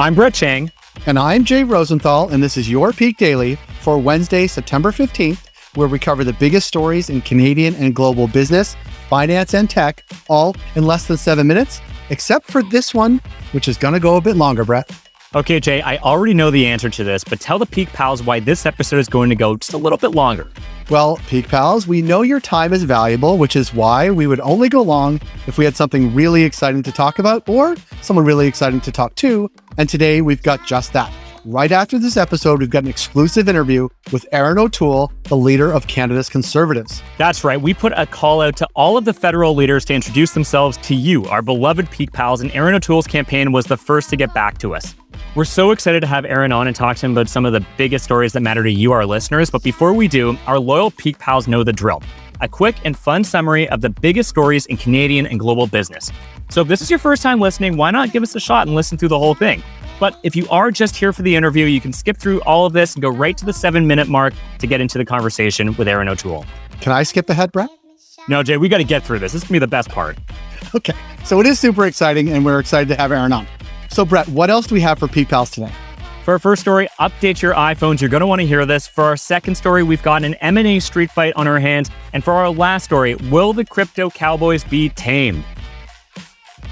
I'm Brett Chang. And I'm Jay Rosenthal, and this is your Peak Daily for Wednesday, September 15th, where we cover the biggest stories in Canadian and global business, finance, and tech, all in less than seven minutes, except for this one, which is going to go a bit longer, Brett. Okay, Jay, I already know the answer to this, but tell the Peak Pals why this episode is going to go just a little bit longer. Well, Peak Pals, we know your time is valuable, which is why we would only go long if we had something really exciting to talk about or someone really exciting to talk to. And today we've got just that. Right after this episode, we've got an exclusive interview with Erin O'Toole, the leader of Canada's Conservatives. That's right. We put a call out to all of the federal leaders to introduce themselves to you, our beloved Peak Pals, and Erin O'Toole's campaign was the first to get back to us. We're so excited to have Erin on and talk to him about some of the biggest stories that matter to you, our listeners. But before we do, our loyal Peak Pals know the drill a quick and fun summary of the biggest stories in Canadian and global business. So if this is your first time listening, why not give us a shot and listen through the whole thing? But if you are just here for the interview, you can skip through all of this and go right to the seven minute mark to get into the conversation with Erin O'Toole. Can I skip ahead, Brett? No, Jay, we got to get through this. This is going to be the best part. Okay. So it is super exciting, and we're excited to have Erin on. So, Brett, what else do we have for Peak Pals today? For our first story, update your iPhones. You're going to want to hear this. For our second story, we've got an M&A street fight on our hands. And for our last story, will the crypto cowboys be tamed?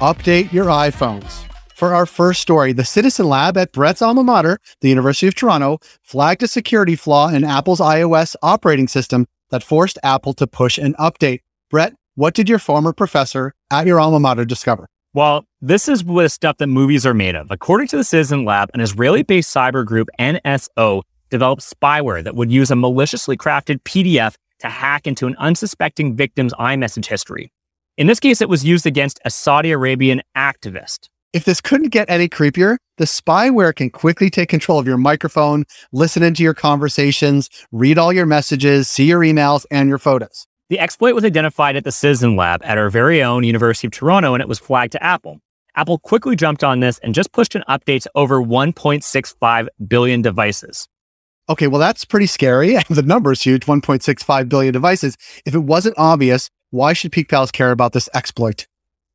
Update your iPhones. For our first story, the Citizen Lab at Brett's alma mater, the University of Toronto, flagged a security flaw in Apple's iOS operating system that forced Apple to push an update. Brett, what did your former professor at your alma mater discover? Well, this is the stuff that movies are made of. According to the Citizen Lab, an Israeli based cyber group, NSO, developed spyware that would use a maliciously crafted PDF to hack into an unsuspecting victim's iMessage history. In this case, it was used against a Saudi Arabian activist. If this couldn't get any creepier, the spyware can quickly take control of your microphone, listen into your conversations, read all your messages, see your emails, and your photos. The exploit was identified at the Citizen Lab at our very own University of Toronto and it was flagged to Apple. Apple quickly jumped on this and just pushed an update to over 1.65 billion devices. Okay, well, that's pretty scary. the number is huge 1.65 billion devices. If it wasn't obvious, why should Peak Pals care about this exploit?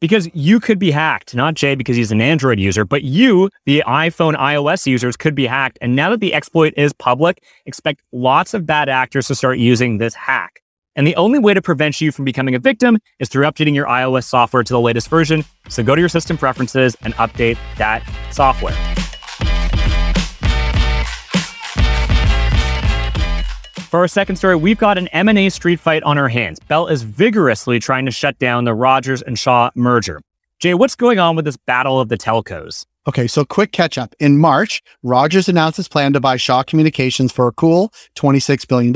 Because you could be hacked, not Jay because he's an Android user, but you, the iPhone iOS users, could be hacked. And now that the exploit is public, expect lots of bad actors to start using this hack. And the only way to prevent you from becoming a victim is through updating your iOS software to the latest version. So go to your system preferences and update that software. For our second story, we've got an M&A street fight on our hands. Bell is vigorously trying to shut down the Rogers and Shaw merger. Jay, what's going on with this battle of the telcos? Okay, so quick catch up. In March, Rogers announced his plan to buy Shaw Communications for a cool $26 billion.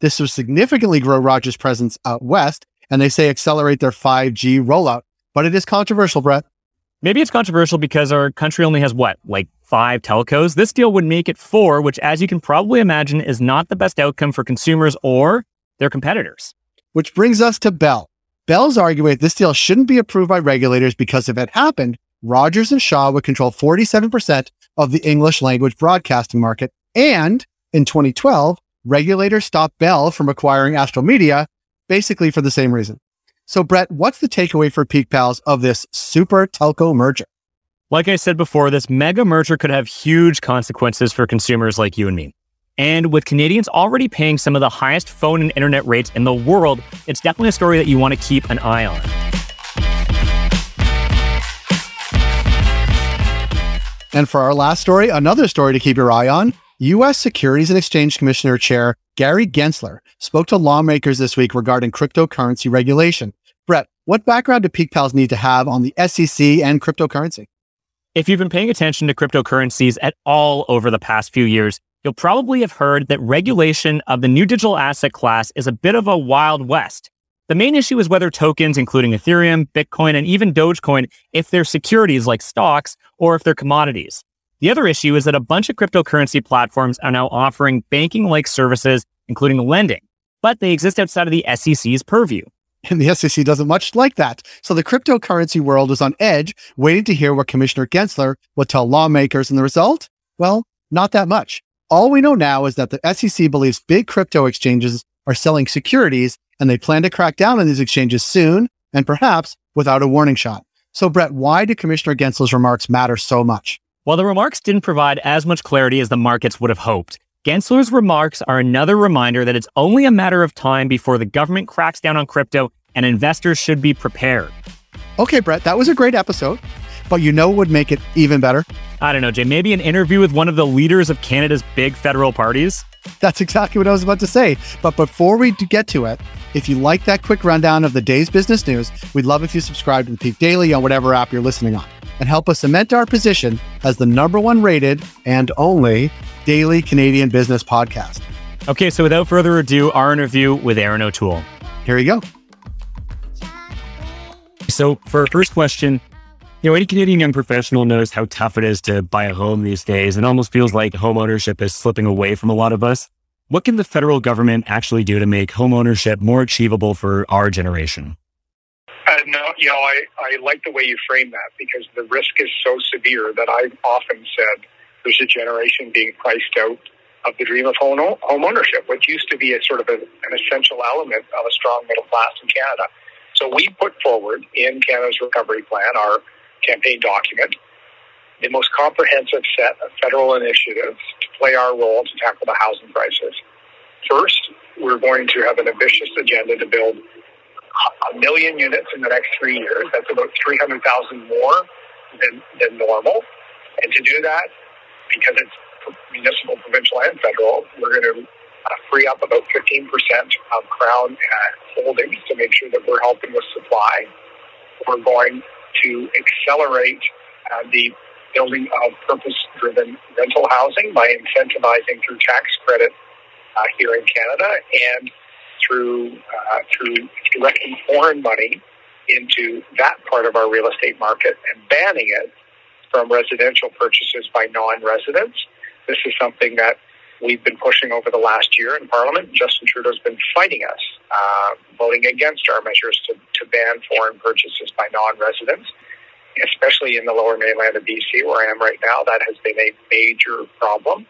This will significantly grow Rogers' presence out west, and they say accelerate their 5G rollout. But it is controversial, Brett. Maybe it's controversial because our country only has what, like five telcos? This deal would make it four, which, as you can probably imagine, is not the best outcome for consumers or their competitors. Which brings us to Bell. Bell's arguing this deal shouldn't be approved by regulators because if it happened, Rogers and Shaw would control 47% of the English language broadcasting market. And in 2012, regulators stopped Bell from acquiring Astral Media, basically for the same reason. So, Brett, what's the takeaway for Peak Pals of this super telco merger? Like I said before, this mega merger could have huge consequences for consumers like you and me. And with Canadians already paying some of the highest phone and internet rates in the world, it's definitely a story that you want to keep an eye on. And for our last story, another story to keep your eye on U.S. Securities and Exchange Commissioner Chair Gary Gensler spoke to lawmakers this week regarding cryptocurrency regulation. Brett, what background do Peak Pals need to have on the SEC and cryptocurrency? If you've been paying attention to cryptocurrencies at all over the past few years, you'll probably have heard that regulation of the new digital asset class is a bit of a wild west. The main issue is whether tokens, including Ethereum, Bitcoin, and even Dogecoin, if they're securities like stocks or if they're commodities. The other issue is that a bunch of cryptocurrency platforms are now offering banking like services, including lending, but they exist outside of the SEC's purview. And the SEC doesn't much like that. So the cryptocurrency world is on edge, waiting to hear what Commissioner Gensler will tell lawmakers. And the result? Well, not that much. All we know now is that the SEC believes big crypto exchanges are selling securities and they plan to crack down on these exchanges soon and perhaps without a warning shot. So, Brett, why do Commissioner Gensler's remarks matter so much? While the remarks didn't provide as much clarity as the markets would have hoped, Gensler's remarks are another reminder that it's only a matter of time before the government cracks down on crypto and investors should be prepared. Okay, Brett, that was a great episode, but you know what would make it even better? I don't know, Jay, maybe an interview with one of the leaders of Canada's big federal parties? That's exactly what I was about to say. But before we get to it, if you like that quick rundown of the day's business news, we'd love if you subscribe to the Peak Daily on whatever app you're listening on and help us cement our position as the number one rated and only daily Canadian business podcast. Okay, so without further ado, our interview with Erin O'Toole. Here you go. So, for our first question, you know, any Canadian young professional knows how tough it is to buy a home these days. And it almost feels like home ownership is slipping away from a lot of us. What can the federal government actually do to make home ownership more achievable for our generation? Uh, no, you know, I, I like the way you frame that because the risk is so severe that I've often said there's a generation being priced out of the dream of home, home ownership, which used to be a sort of a, an essential element of a strong middle class in Canada. So we put forward in Canada's recovery plan, our campaign document, the most comprehensive set of federal initiatives to play our role to tackle the housing crisis. First, we're going to have an ambitious agenda to build a million units in the next three years. That's about 300,000 more than, than normal. And to do that, because it's municipal, provincial, and federal, we're going to uh, free up about 15% of Crown uh, holdings to make sure that we're helping with supply. We're going to accelerate uh, the building of purpose-driven rental housing by incentivizing through tax credit uh, here in Canada and through uh, through directing foreign money into that part of our real estate market and banning it from residential purchases by non-residents. This is something that we've been pushing over the last year in Parliament. Justin Trudeau's been fighting us, uh, voting against our measures to, to ban foreign purchases by non-residents, especially in the lower mainland of BC, where I am right now. That has been a major problem.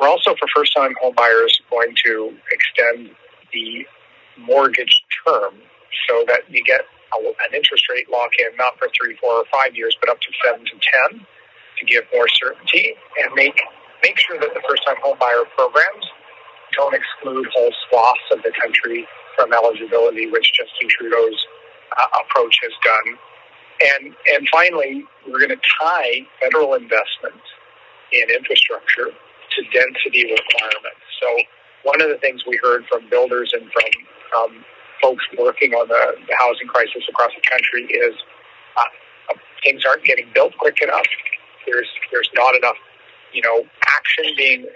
We're also, for first-time homebuyers, going to extend the mortgage term so that you get an interest rate lock in not for three, four, or five years, but up to seven to ten to give more certainty and make make sure that the first time home buyer programs don't exclude whole swaths of the country from eligibility, which Justin Trudeau's uh, approach has done. And and finally, we're going to tie federal investment in infrastructure to density requirements. So one of the things we heard from builders and from, from folks working on the, the housing crisis across the country is uh, things aren't getting built quick enough. There's there's not enough, you know, action being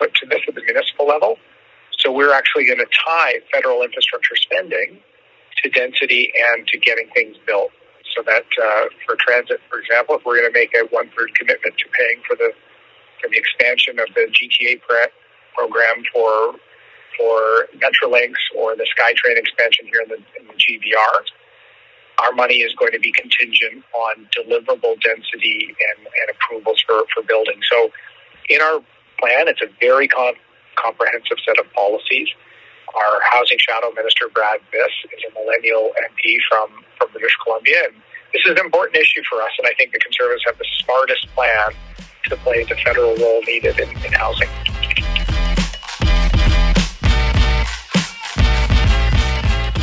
put to this at the municipal level. So we're actually going to tie federal infrastructure spending to density and to getting things built. So that uh, for transit, for example, if we're going to make a one third commitment to paying for the for the expansion of the GTA program for for Metrolinx or the SkyTrain expansion here in the, in the GVR. Our money is going to be contingent on deliverable density and, for, for building. So, in our plan, it's a very com- comprehensive set of policies. Our housing shadow minister, Brad Vis, is a millennial MP from, from British Columbia. And this is an important issue for us, and I think the Conservatives have the smartest plan to play the federal role needed in, in housing.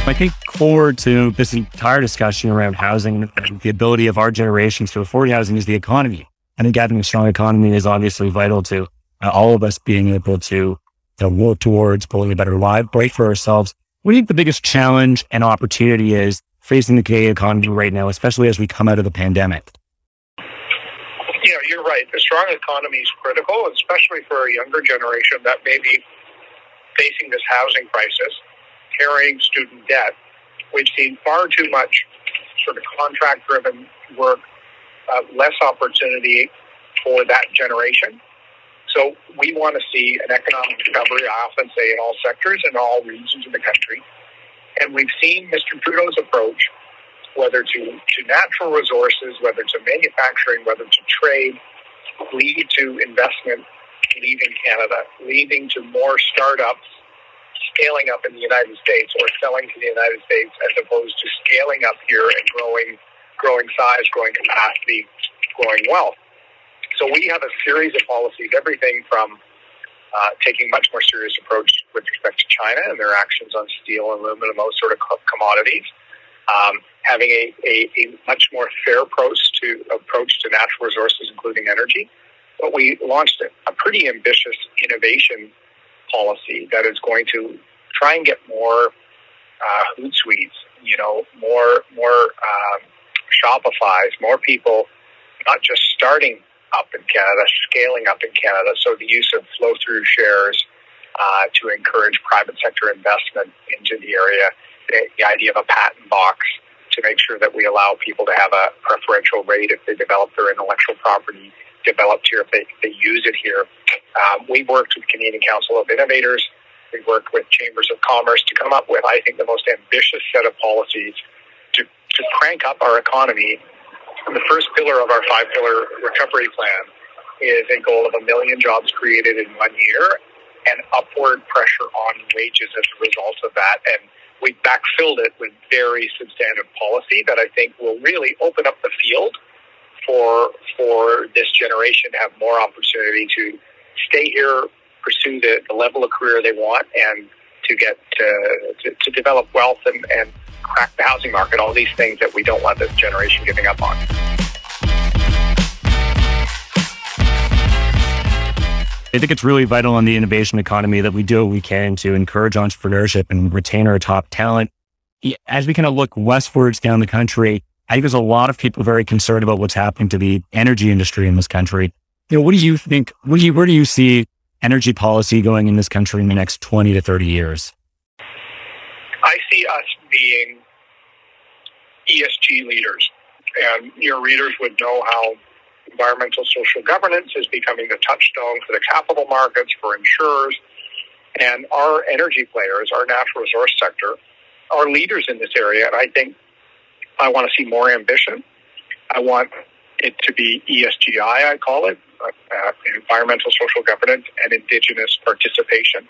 I think core to this entire discussion around housing and the ability of our generations to afford housing is the economy. I think having a strong economy is obviously vital to uh, all of us being able to you know, work towards building a better life, break for ourselves. You think the biggest challenge and opportunity is facing the Canadian economy right now, especially as we come out of the pandemic? Yeah, you're right. A strong economy is critical, especially for a younger generation that may be facing this housing crisis carrying student debt. We've seen far too much sort of contract driven work, uh, less opportunity for that generation. So we want to see an economic recovery, I often say, in all sectors and all regions of the country. And we've seen Mr. Trudeau's approach, whether to, to natural resources, whether to manufacturing, whether to trade, lead to investment leaving Canada, leading to more startups scaling up in the United States or selling to the United States as opposed to scaling up here and growing, growing size, growing capacity, growing wealth. So we have a series of policies, everything from uh, taking much more serious approach with respect to China and their actions on steel, aluminum, those sort of commodities. Um, having a, a, a, much more fair approach to approach to natural resources, including energy. But we launched a, a pretty ambitious innovation policy that is going to try and get more uh, Hootsuites, you know, more more um, Shopify's, more people, not just starting up in Canada, scaling up in Canada. So the use of flow through shares uh, to encourage private sector investment into the area, the, the idea of a patent box to make sure that we allow people to have a preferential rate if they develop their intellectual property developed here, if they, they use it here. Um, we worked with Canadian Council of Innovators. We worked with Chambers of Commerce to come up with, I think, the most ambitious set of policies to, crank up our economy the first pillar of our five pillar recovery plan is a goal of a million jobs created in one year and upward pressure on wages as a result of that. And we backfilled it with very substantive policy that I think will really open up the field for for this generation to have more opportunity to stay here, pursue the, the level of career they want, and to get to, to, to develop wealth and, and crack the housing market, all these things that we don't want this generation giving up on. I think it's really vital in the innovation economy that we do what we can to encourage entrepreneurship and retain our top talent. As we kind of look westwards down the country, I think there's a lot of people very concerned about what's happening to the energy industry in this country. You know, what do you think? Do you, where do you see energy policy going in this country in the next 20 to 30 years? I see us being ESG leaders. And your readers would know how environmental social governance is becoming the touchstone for the capital markets, for insurers. And our energy players, our natural resource sector, are leaders in this area. And I think I want to see more ambition. I want it to be ESGI, I call it, uh, environmental social governance and indigenous participation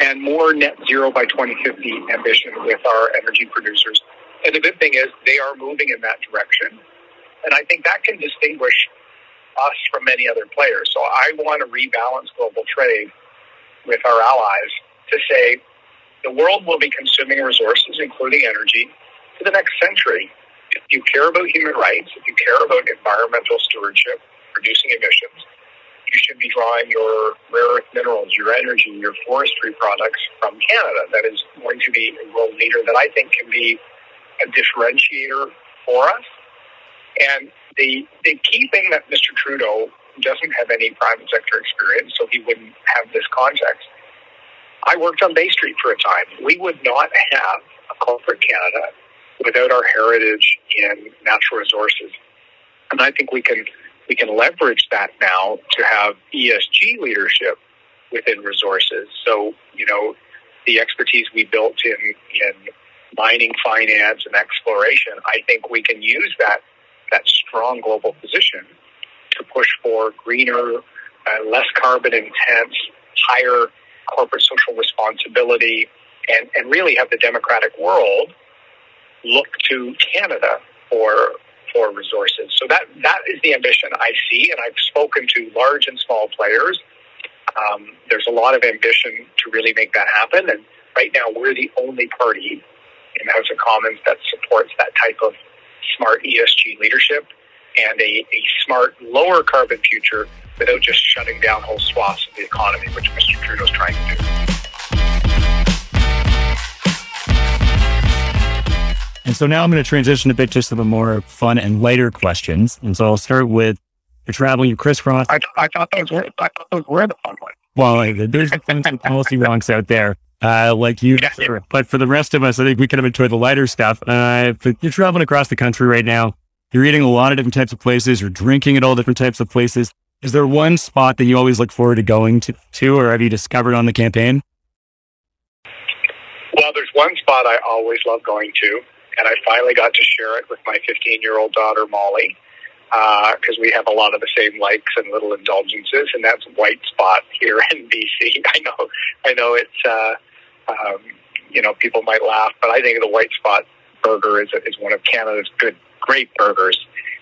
and more net zero by 2050 ambition with our energy producers. And the good thing is they are moving in that direction. And I think that can distinguish us from many other players. So I want to rebalance global trade with our allies to say the world will be consuming resources, including energy, for the next century. If you care about human rights, if you care about environmental stewardship, reducing emissions, you should be drawing your rare earth minerals, your energy, your forestry products from Canada. That is going to be a world leader that I think can be a differentiator for us. And the the key thing that Mr. Trudeau doesn't have any private sector experience, so he wouldn't have this context. I worked on Bay Street for a time. We would not have a corporate Canada without our heritage in natural resources. And I think we can we can leverage that now to have ESG leadership within resources. So, you know, the expertise we built in, in mining finance and exploration, I think we can use that, that strong global position to push for greener, uh, less carbon intense, higher corporate social responsibility, and, and really have the democratic world look to Canada for for resources. So that that is the ambition I see, and I've spoken to large and small players. Um, there's a lot of ambition to really make that happen, and right now we're the only party in the House of Commons that supports that type of smart ESG leadership and a, a smart lower carbon future without just shutting down whole swaths of the economy, which Mr. Trudeau is trying to do. So now I'm going to transition a bit to some of the more fun and lighter questions. And so I'll start with you're traveling, you crisscross. I, I thought those were I thought those were the fun ones. Well, like, there's some policy wonks out there, uh, like you. Yeah. But for the rest of us, I think we kind of enjoy the lighter stuff. Uh, you're traveling across the country right now. You're eating a lot of different types of places. You're drinking at all different types of places. Is there one spot that you always look forward to going to, to or have you discovered on the campaign? Well, there's one spot I always love going to, and I finally got to share it with my 15 year old daughter Molly because uh, we have a lot of the same likes and little indulgences, and that's White Spot here in BC. I know, I know it's uh, um, you know people might laugh, but I think the White Spot burger is is one of Canada's good great burgers.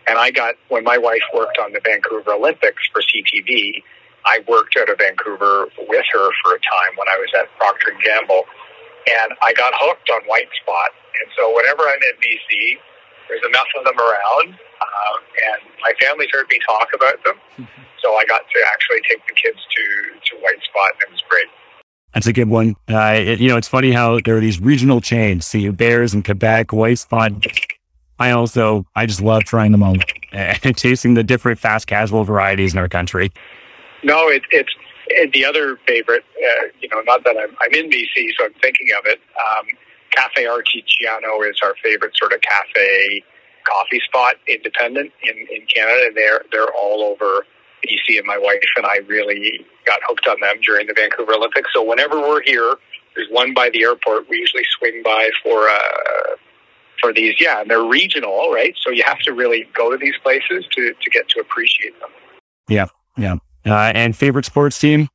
And I got, when my wife worked on the Vancouver Olympics for CTV, I worked out of Vancouver with her for a time when I was at Procter & Gamble. And I got hooked on White Spot. And so whenever I'm in BC, there's enough of them around. Uh, and my family's heard me talk about them. So I got to actually take the kids to, to White Spot, and it was great. That's a good one. Uh, it, you know, it's funny how there are these regional chains. See, Bears in Quebec, White Spot. I also, I just love trying them all and tasting the different fast casual varieties in our country. No, it, it's it, the other favorite. Uh, you know, not that I'm, I'm in BC, so I'm thinking of it. Um, Caffè Artigiano is our favorite sort of cafe coffee spot, independent in, in Canada, and they're they're all over BC. And my wife and I really got hooked on them during the Vancouver Olympics. So whenever we're here, there's one by the airport. We usually swing by for uh, for these. Yeah, and they're regional, right? So you have to really go to these places to to get to appreciate them. Yeah, yeah. Uh, and favorite sports team?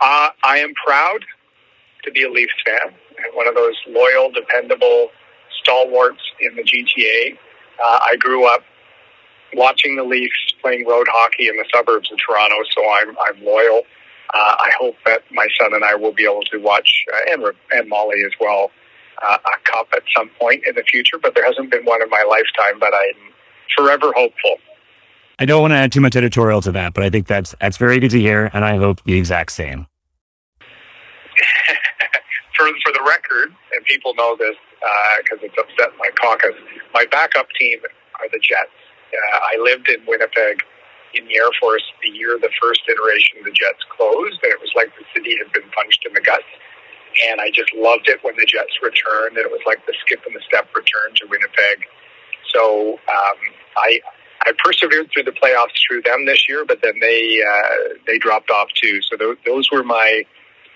Uh, I am proud to be a Leafs fan and one of those loyal, dependable stalwarts in the GTA. Uh, I grew up watching the Leafs playing road hockey in the suburbs of Toronto, so I'm I'm loyal. Uh, I hope that my son and I will be able to watch uh, and and Molly as well uh, a cup at some point in the future. But there hasn't been one in my lifetime. But I'm forever hopeful. I don't want to add too much editorial to that, but I think that's that's very good to hear, and I hope the exact same. for for the record, and people know this because uh, it's upset my caucus. My backup team are the Jets. Uh, I lived in Winnipeg in the Air Force the year the first iteration of the Jets closed, and it was like the city had been punched in the guts. And I just loved it when the Jets returned, and it was like the skip and the step return to Winnipeg. So um, I I persevered through the playoffs through them this year, but then they uh, they dropped off too. So th- those were my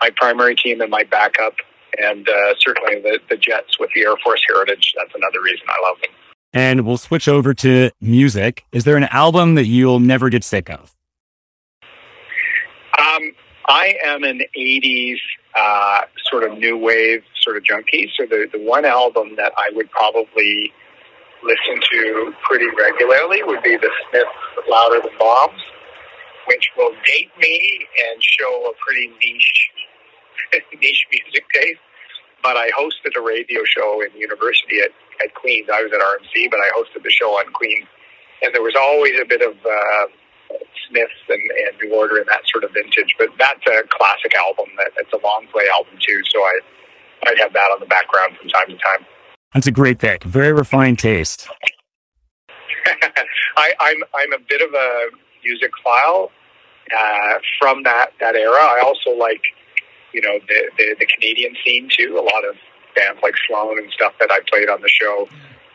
my primary team and my backup, and uh, certainly the the Jets with the Air Force heritage. That's another reason I love them. And we'll switch over to music. Is there an album that you'll never get sick of? Um, I am an 80s uh, sort of new wave sort of junkie. So the, the one album that I would probably listen to pretty regularly would be the Smiths Louder Than Bombs, which will date me and show a pretty niche niche music taste. But I hosted a radio show in university at at Queens. I was at RMC, but I hosted the show on Queens, and there was always a bit of uh, Smiths and, and New Order and that sort of vintage. But that's a classic album. That it's a long play album too. So I I'd have that on the background from time to time. That's a great pick. Very refined taste. I, I'm I'm a bit of a music file uh, from that that era. I also like you know the, the the Canadian scene too. A lot of bands like Sloan and stuff that I played on the show.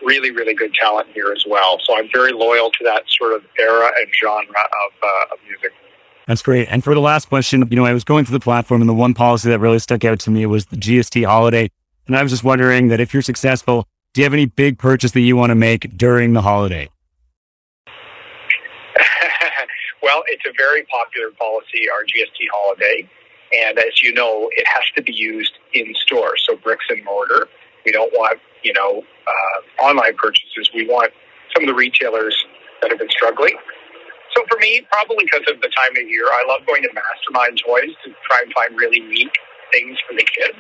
Really, really good talent here as well. So I'm very loyal to that sort of era and genre of, uh, of music. That's great. And for the last question, you know, I was going through the platform and the one policy that really stuck out to me was the GST holiday. And I was just wondering that if you're successful, do you have any big purchase that you want to make during the holiday? well, it's a very popular policy, our GST holiday. And as you know, it has to be used in store, so bricks and mortar. We don't want, you know, uh, online purchases. We want some of the retailers that have been struggling. So for me, probably because of the time of year, I love going to Mastermind Toys to try and find really neat things for the kids.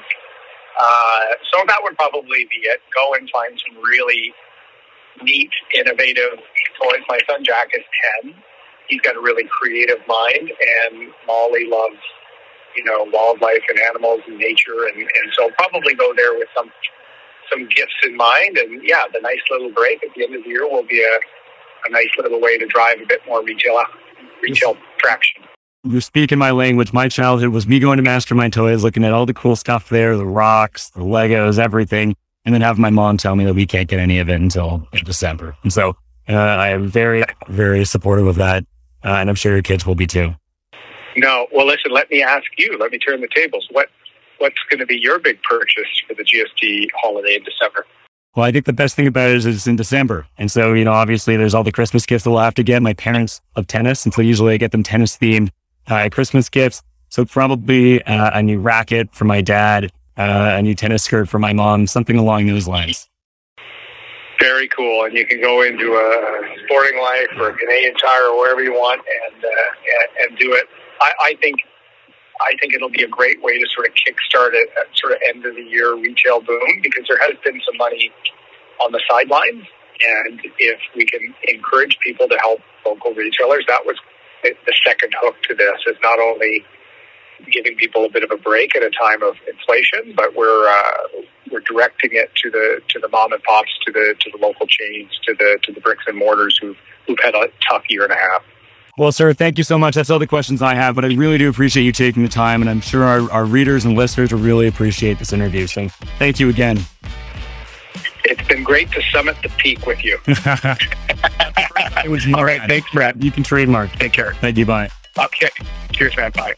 Uh, so that would probably be it. Go and find some really neat, innovative toys. My son Jack is 10. He's got a really creative mind, and Molly loves you know, wildlife and animals and nature. And, and so probably go there with some some gifts in mind. And yeah, the nice little break at the end of the year will be a, a nice little way to drive a bit more retail retail traction. You're speaking my language. My childhood was me going to Mastermind Toys, looking at all the cool stuff there, the rocks, the Legos, everything, and then have my mom tell me that we can't get any of it until December. And so uh, I am very, very supportive of that. Uh, and I'm sure your kids will be too. No. Well, listen, let me ask you, let me turn the tables. What What's going to be your big purchase for the GST holiday in December? Well, I think the best thing about it is it's in December. And so, you know, obviously there's all the Christmas gifts that we'll have to get. My parents love tennis. And so usually I get them tennis themed uh, Christmas gifts. So probably uh, a new racket for my dad, uh, a new tennis skirt for my mom, something along those lines. Very cool, and you can go into a Sporting Life or a Canadian Tire or wherever you want and uh, and, and do it. I, I think I think it'll be a great way to sort of kickstart it at sort of end of the year retail boom because there has been some money on the sidelines, and if we can encourage people to help local retailers, that was the second hook to this. Is not only giving people a bit of a break at a time of inflation, but we're uh, we're directing it to the to the mom and pops, to the to the local chains, to the to the bricks and mortars who've who've had a tough year and a half. Well, sir, thank you so much. That's all the questions I have, but I really do appreciate you taking the time, and I'm sure our, our readers and listeners will really appreciate this interview. So thank you again. It's been great to summit the peak with you. it was All right. Thanks, Brad. You can trademark. Take care. Thank you. Bye. Okay. Cheers, man. Bye.